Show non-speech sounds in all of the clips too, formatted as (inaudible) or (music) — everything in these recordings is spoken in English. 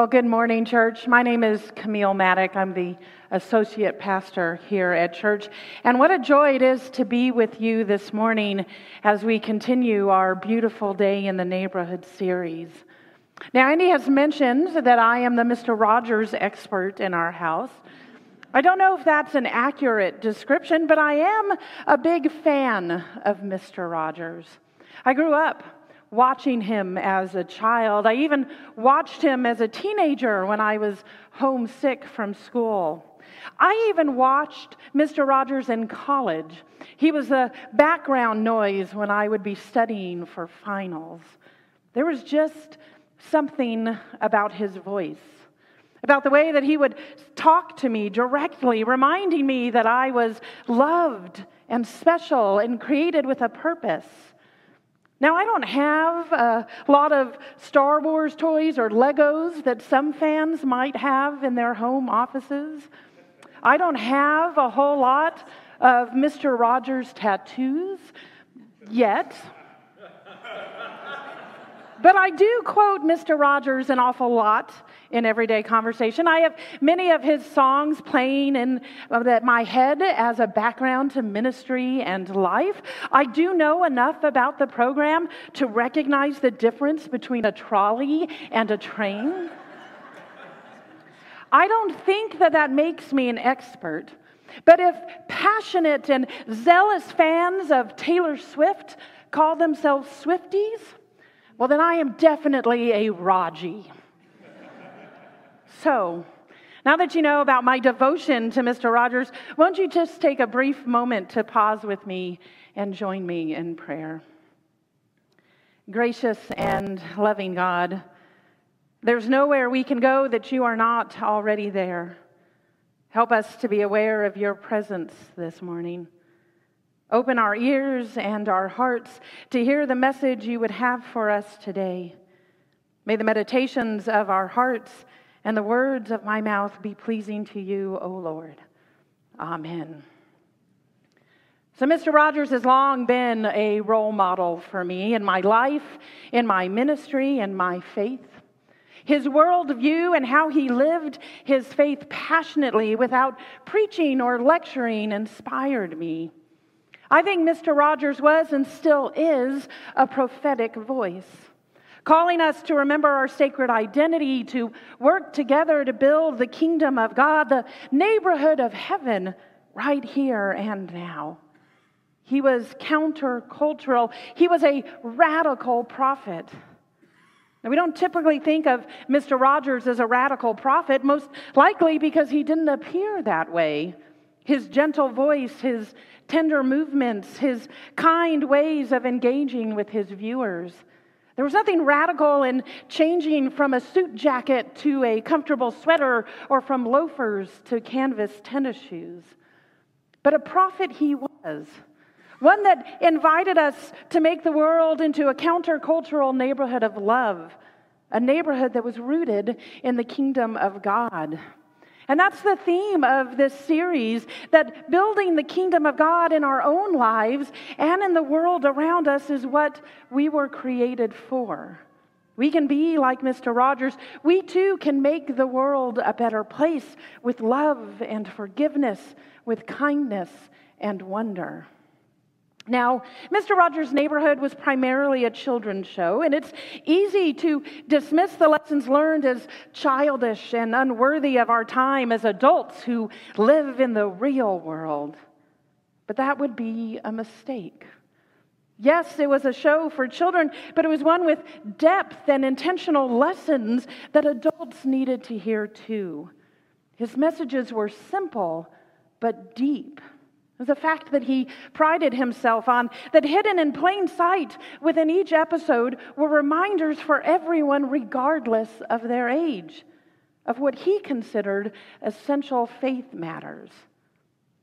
Well, good morning, church. My name is Camille Maddock. I'm the associate pastor here at church. And what a joy it is to be with you this morning as we continue our beautiful day in the neighborhood series. Now, Andy has mentioned that I am the Mr. Rogers expert in our house. I don't know if that's an accurate description, but I am a big fan of Mr. Rogers. I grew up watching him as a child. I even watched him as a teenager when I was homesick from school. I even watched Mr. Rogers in college. He was the background noise when I would be studying for finals. There was just something about his voice, about the way that he would talk to me directly, reminding me that I was loved and special and created with a purpose. Now, I don't have a lot of Star Wars toys or Legos that some fans might have in their home offices. I don't have a whole lot of Mr. Rogers tattoos yet. But I do quote Mr. Rogers an awful lot in everyday conversation. I have many of his songs playing in uh, my head as a background to ministry and life. I do know enough about the program to recognize the difference between a trolley and a train. I don't think that that makes me an expert. But if passionate and zealous fans of Taylor Swift call themselves Swifties, well, then I am definitely a Raji. So, now that you know about my devotion to Mr. Rogers, won't you just take a brief moment to pause with me and join me in prayer? Gracious and loving God, there's nowhere we can go that you are not already there. Help us to be aware of your presence this morning. Open our ears and our hearts to hear the message you would have for us today. May the meditations of our hearts and the words of my mouth be pleasing to you, O Lord. Amen. So, Mr. Rogers has long been a role model for me in my life, in my ministry, and my faith. His worldview and how he lived his faith passionately without preaching or lecturing inspired me. I think Mr. Rogers was and still is a prophetic voice, calling us to remember our sacred identity, to work together to build the kingdom of God, the neighborhood of heaven, right here and now. He was countercultural, he was a radical prophet. Now, we don't typically think of Mr. Rogers as a radical prophet, most likely because he didn't appear that way. His gentle voice, his tender movements, his kind ways of engaging with his viewers. There was nothing radical in changing from a suit jacket to a comfortable sweater or from loafers to canvas tennis shoes. But a prophet he was, one that invited us to make the world into a countercultural neighborhood of love, a neighborhood that was rooted in the kingdom of God. And that's the theme of this series that building the kingdom of God in our own lives and in the world around us is what we were created for. We can be like Mr. Rogers. We too can make the world a better place with love and forgiveness, with kindness and wonder. Now, Mr. Rogers' Neighborhood was primarily a children's show, and it's easy to dismiss the lessons learned as childish and unworthy of our time as adults who live in the real world. But that would be a mistake. Yes, it was a show for children, but it was one with depth and intentional lessons that adults needed to hear too. His messages were simple but deep the fact that he prided himself on, that hidden in plain sight within each episode were reminders for everyone, regardless of their age, of what he considered essential faith matters.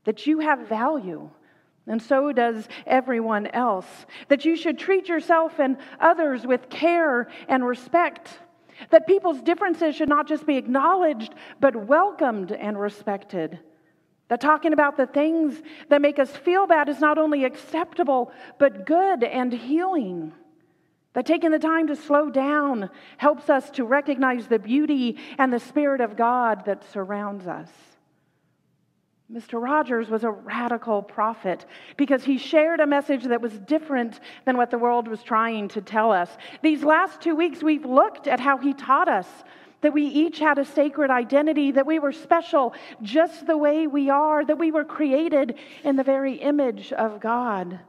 That you have value, and so does everyone else. That you should treat yourself and others with care and respect. That people's differences should not just be acknowledged, but welcomed and respected that talking about the things that make us feel bad is not only acceptable, but good and healing. That taking the time to slow down helps us to recognize the beauty and the Spirit of God that surrounds us. Mr. Rogers was a radical prophet because he shared a message that was different than what the world was trying to tell us. These last two weeks, we've looked at how he taught us that we each had a sacred identity, that we were special just the way we are, that we were created in the very image of God.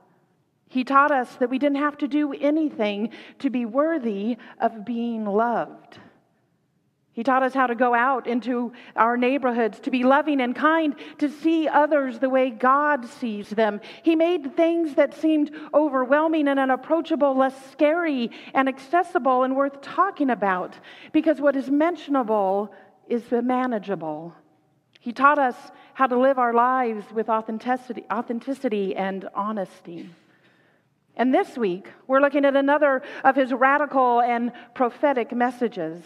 He taught us that we didn't have to do anything to be worthy of being loved. He taught us how to go out into our neighborhoods, to be loving and kind, to see others the way God sees them. He made things that seemed overwhelming and unapproachable less scary and accessible and worth talking about because what is mentionable is the manageable. He taught us how to live our lives with authenticity, authenticity and honesty. And this week, we're looking at another of his radical and prophetic messages.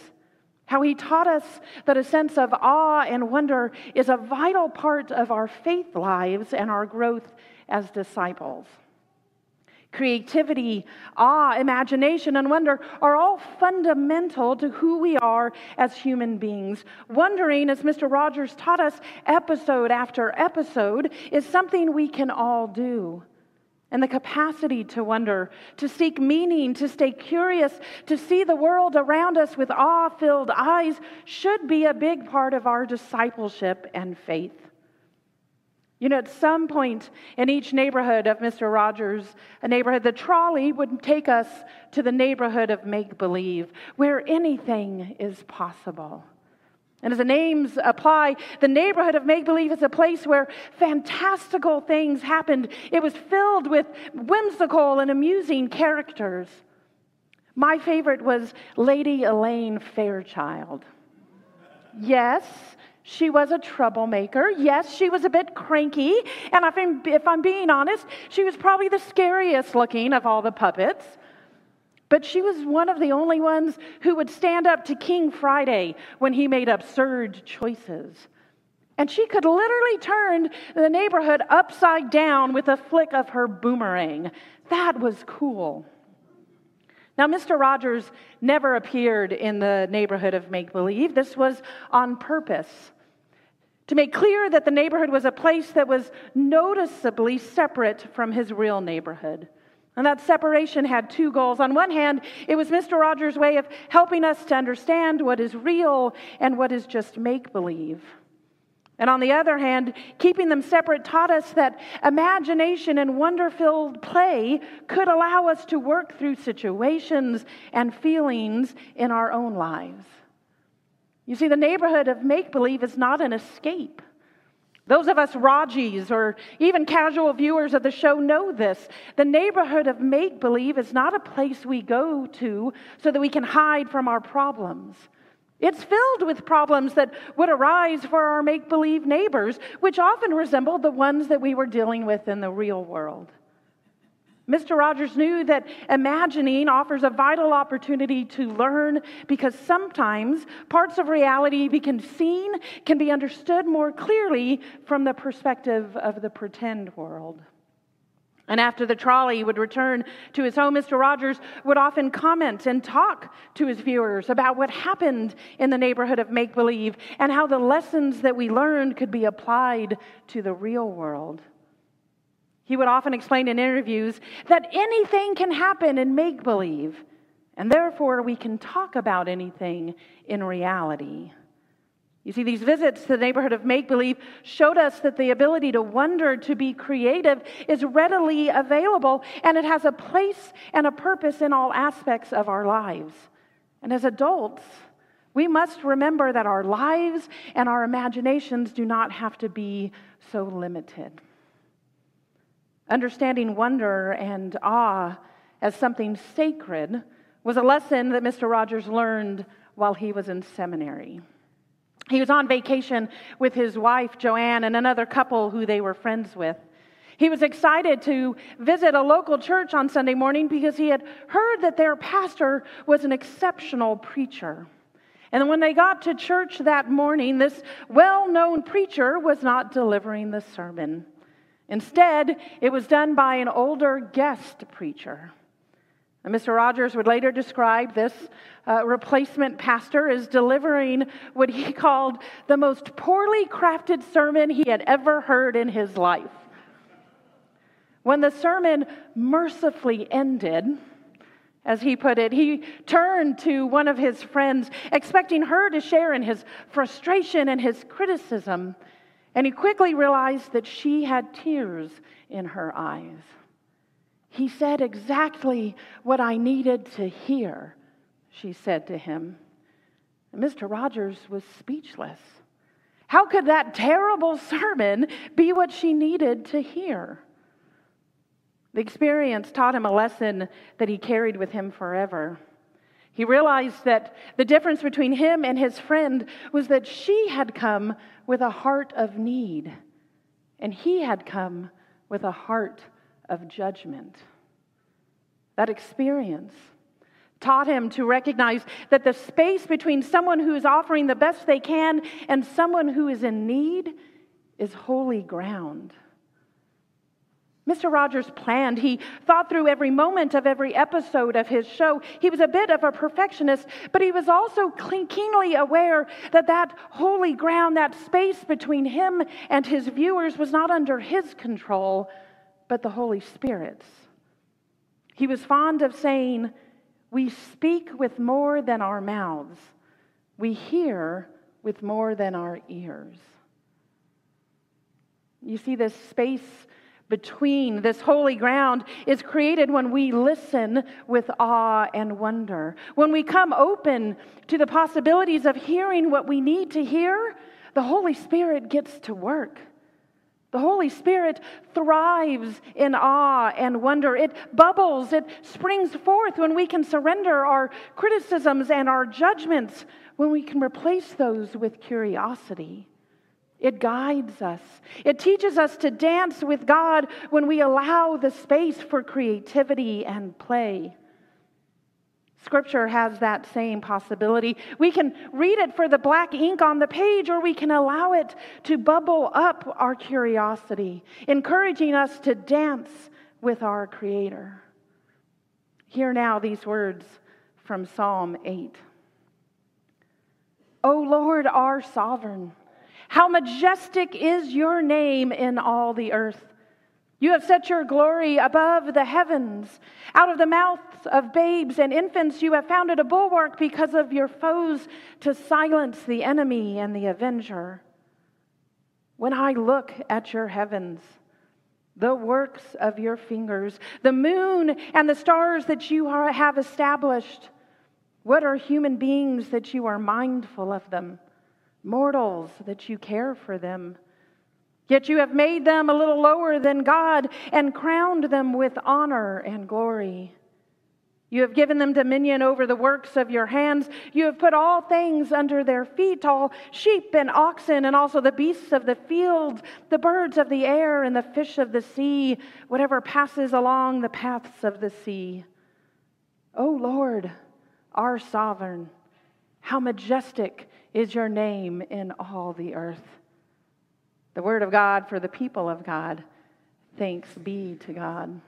How he taught us that a sense of awe and wonder is a vital part of our faith lives and our growth as disciples. Creativity, awe, imagination, and wonder are all fundamental to who we are as human beings. Wondering, as Mr. Rogers taught us episode after episode, is something we can all do and the capacity to wonder, to seek meaning, to stay curious, to see the world around us with awe filled eyes should be a big part of our discipleship and faith. You know, at some point in each neighborhood of Mr. Rogers, a neighborhood, the trolley would take us to the neighborhood of make believe, where anything is possible. And as the names apply, the neighborhood of make believe is a place where fantastical things happened. It was filled with whimsical and amusing characters. My favorite was Lady Elaine Fairchilde. Yes, she was a troublemaker. Yes, she was a bit cranky. And if I'm, if I'm being honest, she was probably the scariest looking of all the puppets. But she was one of the only ones who would stand up to King Friday when he made absurd choices. And she could literally turn the neighborhood upside down with a flick of her boomerang. That was cool. Now, Mr. Rogers never appeared in the neighborhood of make believe. This was on purpose to make clear that the neighborhood was a place that was noticeably separate from his real neighborhood. And that separation had two goals. On one hand, it was Mr. Rogers' way of helping us to understand what is real and what is just make believe. And on the other hand, keeping them separate taught us that imagination and wonder filled play could allow us to work through situations and feelings in our own lives. You see, the neighborhood of make believe is not an escape. Those of us Raji's or even casual viewers of the show know this. The neighborhood of make believe is not a place we go to so that we can hide from our problems. It's filled with problems that would arise for our make believe neighbors, which often resembled the ones that we were dealing with in the real world. Mr. Rogers knew that imagining offers a vital opportunity to learn because sometimes parts of reality we can seen can be understood more clearly from the perspective of the pretend world. And after the trolley would return to his home, Mr. Rogers would often comment and talk to his viewers about what happened in the neighborhood of make believe and how the lessons that we learned could be applied to the real world. He would often explain in interviews that anything can happen in make believe, and therefore we can talk about anything in reality. You see, these visits to the neighborhood of make believe showed us that the ability to wonder, to be creative, is readily available, and it has a place and a purpose in all aspects of our lives. And as adults, we must remember that our lives and our imaginations do not have to be so limited. Understanding wonder and awe as something sacred was a lesson that Mr. Rogers learned while he was in seminary. He was on vacation with his wife, Joanne, and another couple who they were friends with. He was excited to visit a local church on Sunday morning because he had heard that their pastor was an exceptional preacher. And when they got to church that morning, this well known preacher was not delivering the sermon. Instead, it was done by an older guest preacher. And Mr. Rogers would later describe this uh, replacement pastor as delivering what he (laughs) called the most poorly crafted sermon he had ever heard in his life. When the sermon mercifully ended, as he put it, he turned to one of his friends, expecting her to share in his frustration and his criticism. And he quickly realized that she had tears in her eyes. He said exactly what I needed to hear, she said to him. And Mr. Rogers was speechless. How could that terrible sermon be what she needed to hear? The experience taught him a lesson that he carried with him forever. He realized that the difference between him and his friend was that she had come with a heart of need, and he had come with a heart of judgment. That experience taught him to recognize that the space between someone who is offering the best they can and someone who is in need is holy ground. Mr. Rogers planned. He thought through every moment of every episode of his show. He was a bit of a perfectionist, but he was also keenly aware that that holy ground, that space between him and his viewers, was not under his control, but the Holy Spirit's. He was fond of saying, We speak with more than our mouths, we hear with more than our ears. You see, this space between this holy ground is created when we listen with awe and wonder. When we come open to the possibilities of hearing what we need to hear, the Holy Spirit gets to work. The Holy Spirit thrives in awe and wonder. It bubbles, it springs forth when we can surrender our criticisms and our judgments, when we can replace those with curiosity. It guides us. It teaches us to dance with God when we allow the space for creativity and play. Scripture has that same possibility. We can read it for the black ink on the page, or we can allow it to bubble up our curiosity, encouraging us to dance with our Creator. Hear now these words from Psalm 8. O Lord, our sovereign. How majestic is your name in all the earth. You have set your glory above the heavens. Out of the mouths of babes and infants, you have founded a bulwark because of your foes to silence the enemy and the avenger. When I look at your heavens, the works of your fingers, the moon and the stars that you have established, what are human beings that you are mindful of them? Mortals that you care for them. Yet you have made them a little lower than God and crowned them with honor and glory. You have given them dominion over the works of your hands. You have put all things under their feet all sheep and oxen, and also the beasts of the field, the birds of the air, and the fish of the sea, whatever passes along the paths of the sea. O Lord, our sovereign, how majestic is your name in all the earth. The word of God for the people of God. Thanks be to God.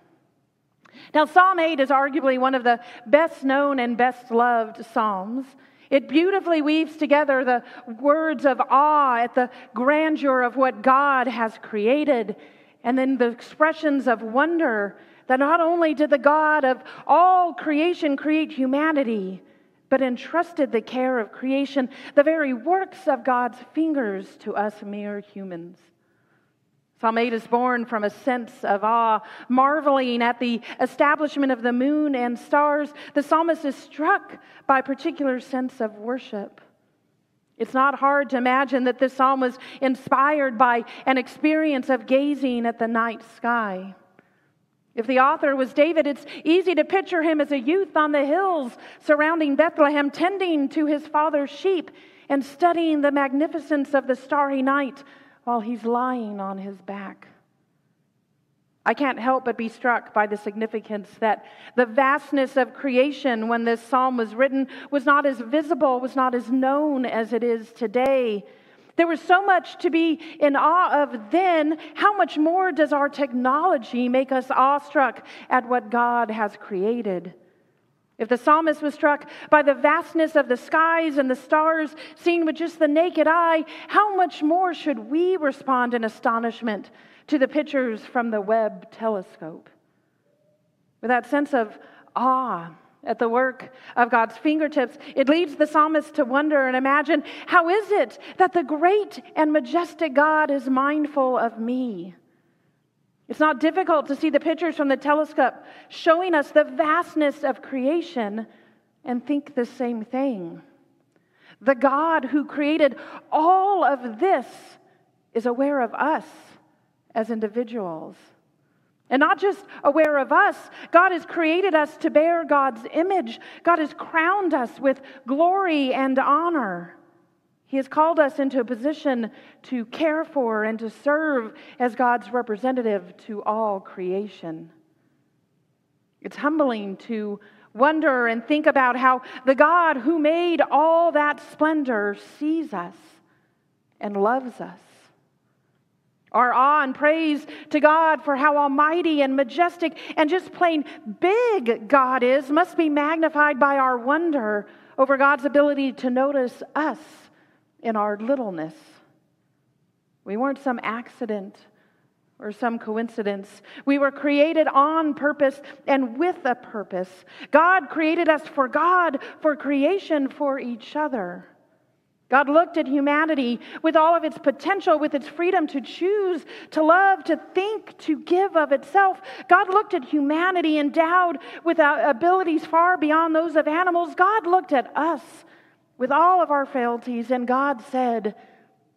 Now, Psalm 8 is arguably one of the best known and best loved Psalms. It beautifully weaves together the words of awe at the grandeur of what God has created, and then the expressions of wonder that not only did the God of all creation create humanity, but entrusted the care of creation, the very works of God's fingers, to us mere humans. Psalm 8 is born from a sense of awe, marveling at the establishment of the moon and stars. The psalmist is struck by a particular sense of worship. It's not hard to imagine that this psalm was inspired by an experience of gazing at the night sky. If the author was David, it's easy to picture him as a youth on the hills surrounding Bethlehem, tending to his father's sheep and studying the magnificence of the starry night while he's lying on his back. I can't help but be struck by the significance that the vastness of creation when this psalm was written was not as visible, was not as known as it is today. There was so much to be in awe of then. How much more does our technology make us awestruck at what God has created? If the psalmist was struck by the vastness of the skies and the stars seen with just the naked eye, how much more should we respond in astonishment to the pictures from the Webb telescope? With that sense of awe at the work of God's fingertips, it leads the psalmist to wonder and imagine how is it that the great and majestic God is mindful of me? It's not difficult to see the pictures from the telescope showing us the vastness of creation and think the same thing. The God who created all of this is aware of us as individuals. And not just aware of us, God has created us to bear God's image. God has crowned us with glory and honor. He has called us into a position to care for and to serve as God's representative to all creation. It's humbling to wonder and think about how the God who made all that splendor sees us and loves us. Our awe and praise to God for how almighty and majestic and just plain big God is must be magnified by our wonder over God's ability to notice us in our littleness. We weren't some accident or some coincidence. We were created on purpose and with a purpose. God created us for God, for creation, for each other. God looked at humanity with all of its potential, with its freedom to choose, to love, to think, to give of itself. God looked at humanity endowed with uh, abilities far beyond those of animals. God looked at us with all of our frailties, and God said,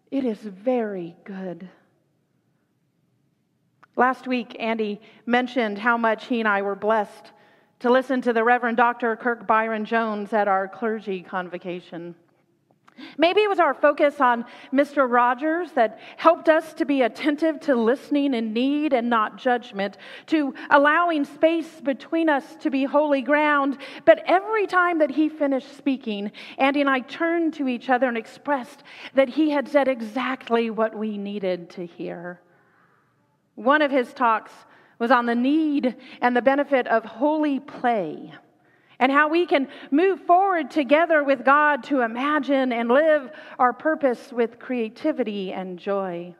It is very good. Last week, Andy mentioned how much he and I were blessed to listen to the Reverend Dr. Kirk Byron Jones at our clergy convocation. Maybe it was our focus on Mr. Rogers that helped us to be attentive to listening in need and not judgment, to allowing space between us to be holy ground. But every time that he finished speaking, Andy and I turned to each other and expressed that he had said exactly what we needed to hear. One of his talks was on the need and the benefit of holy play and how we can move forward together with God to imagine and live our purpose with creativity and joy.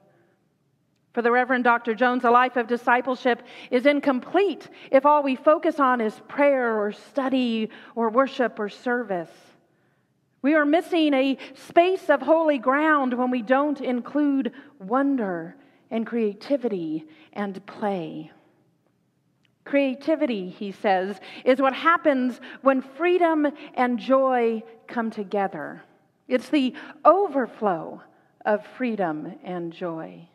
For the Reverend Dr. Jones, a life of discipleship is incomplete if all we focus on is prayer or study or worship or service. We are missing a space of holy ground when we don't include wonder and creativity and play. Creativity, he says, is what happens when freedom and joy come together. It's the overflow of freedom and joy.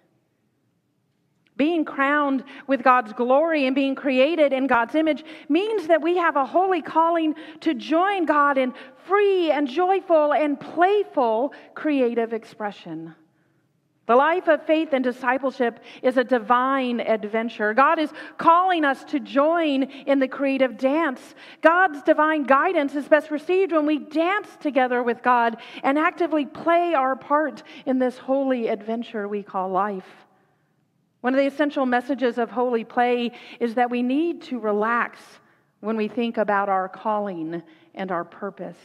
Being crowned with God's glory and being created in God's image means that we have a holy calling to join God in free and joyful and playful creative expression. The life of faith and discipleship is a divine adventure. God is calling us to join in the creative dance. God's divine guidance is best received when we dance together with God and actively play our part in this holy adventure we call life. One of the essential messages of holy play is that we need to relax when we think about our calling and our purpose.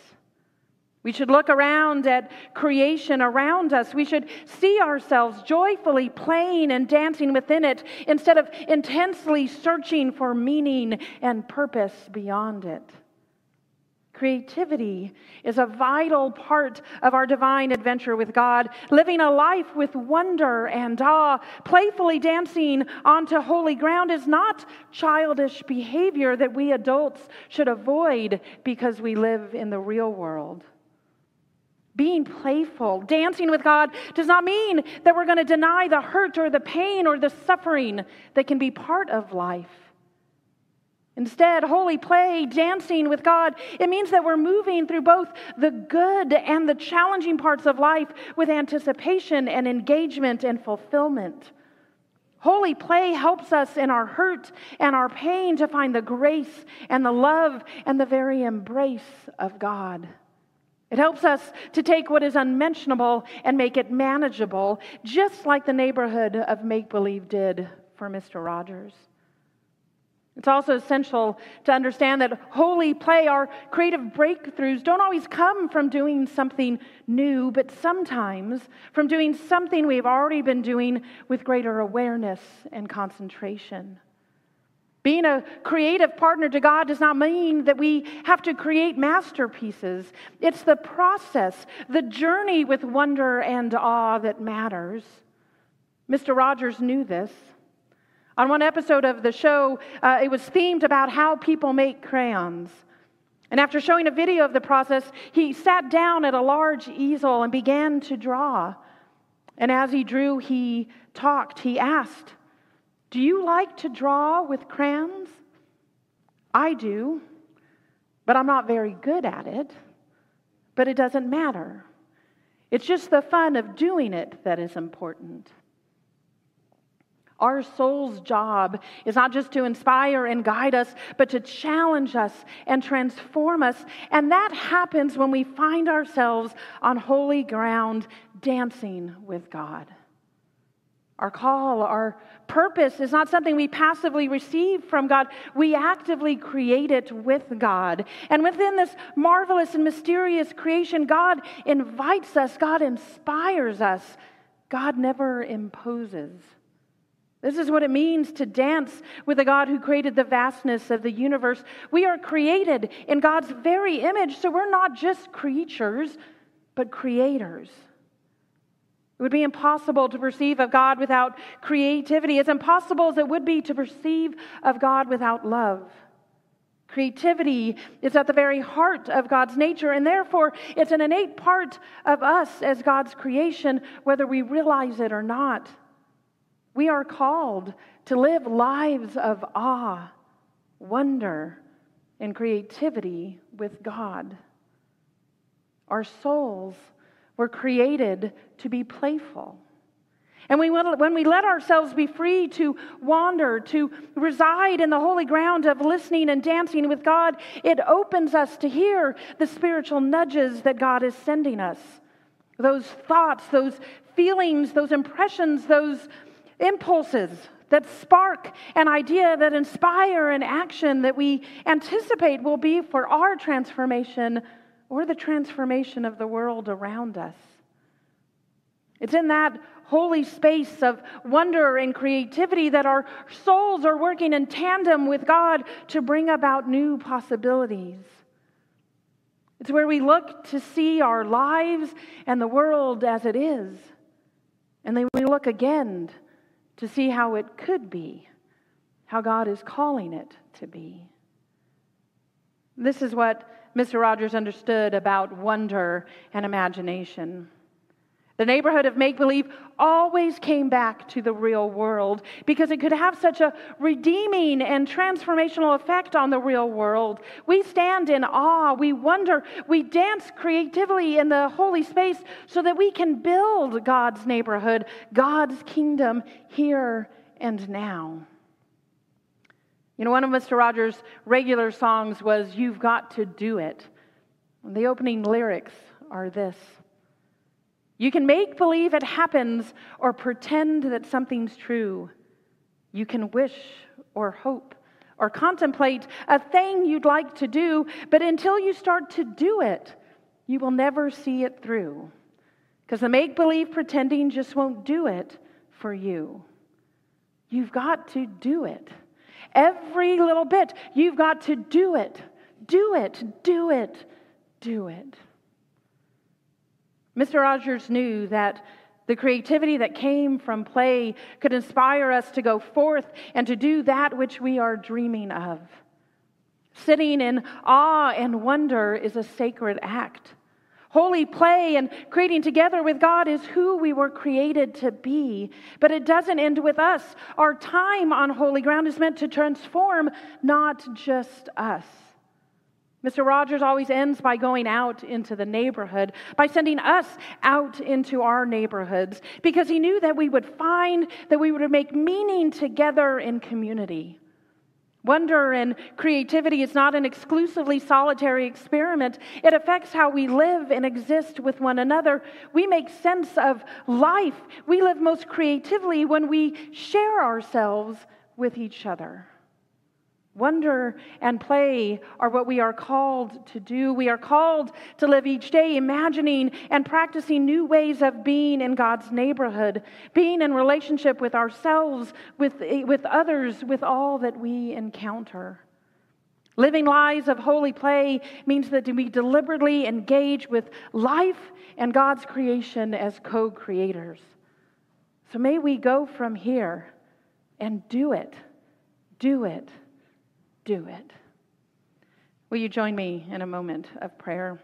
We should look around at creation around us. We should see ourselves joyfully playing and dancing within it instead of intensely searching for meaning and purpose beyond it. Creativity is a vital part of our divine adventure with God, living a life with wonder and awe. Playfully dancing onto holy ground is not childish behavior that we adults should avoid because we live in the real world. Being playful, dancing with God, does not mean that we're going to deny the hurt or the pain or the suffering that can be part of life. Instead, holy play, dancing with God, it means that we're moving through both the good and the challenging parts of life with anticipation and engagement and fulfillment. Holy play helps us in our hurt and our pain to find the grace and the love and the very embrace of God. It helps us to take what is unmentionable and make it manageable, just like the neighborhood of make believe did for Mr. Rogers. It's also essential to understand that holy play, our creative breakthroughs, don't always come from doing something new, but sometimes from doing something we've already been doing with greater awareness and concentration. Being a creative partner to God does not mean that we have to create masterpieces. It's the process, the journey with wonder and awe that matters. Mr. Rogers knew this. On one episode of the show, uh, it was themed about how people make crayons. And after showing a video of the process, he sat down at a large easel and began to draw. And as he drew, he talked. He asked, Do you like to draw with crayons? I do, but I'm not very good at it. But it doesn't matter. It's just the fun of doing it that is important. Our soul's job is not just to inspire and guide us, but to challenge us and transform us. And that happens when we find ourselves on holy ground dancing with God. Our call, our purpose is not something we passively receive from God. We actively create it with God. And within this marvelous and mysterious creation, God invites us, God inspires us, God never imposes. This is what it means to dance with a God who created the vastness of the universe. We are created in God's very image, so we're not just creatures, but creators. It would be impossible to perceive of God without creativity, as impossible as it would be to perceive of God without love. Creativity is at the very heart of God's nature, and therefore it's an innate part of us as God's creation, whether we realize it or not. We are called to live lives of awe, wonder, and creativity with God. Our souls were created to be playful. And we, when we let ourselves be free to wander, to reside in the holy ground of listening and dancing with God, it opens us to hear the spiritual nudges that God is sending us. Those thoughts, those feelings, those impressions, those impulses that spark an idea, that inspire an action that we anticipate will be for our transformation or the transformation of the world around us. It's in that holy space of wonder and creativity that our souls are working in tandem with God to bring about new possibilities. It's where we look to see our lives and the world as it is. And then we look again to see how it could be, how God is calling it to be. This is what Mr. Rogers understood about wonder and imagination. The neighborhood of make believe always came back to the real world because it could have such a redeeming and transformational effect on the real world. We stand in awe, we wonder, we dance creatively in the holy space so that we can build God's neighborhood, God's kingdom here and now. You know, one of Mr. Rogers' regular songs was You've Got to Do It. And the opening lyrics are this. You can make believe it happens or pretend that something's true. You can wish or hope or contemplate a thing you'd like to do, but until you start to do it, you will never see it through. Because the make believe pretending just won't do it for you. You've got to do it. Every little bit, you've got to do it. Do it, do it, do it. Mr. Rogers knew that the creativity that came from play could inspire us to go forth and to do that which we are dreaming of. Sitting in awe and wonder is a sacred act. Holy play and creating together with God is who we were created to be. But it doesn't end with us. Our time on holy ground is meant to transform not just us. Mr. Rogers always ends by going out into the neighborhood, by sending us out into our neighborhoods, because he knew that we would find that we would make meaning together in community. Wonder and creativity is not an exclusively solitary experiment. It affects how we live and exist with one another. We make sense of life. We live most creatively when we share ourselves with each other. Wonder and play are what we are called to do. We are called to live each day imagining and practicing new ways of being in God's neighborhood, being in relationship with ourselves, with, with others, with all that we encounter. Living lives of holy play means that we deliberately engage with life and God's creation as co creators. So may we go from here and do it, do it do it. Will you join me in a moment of prayer?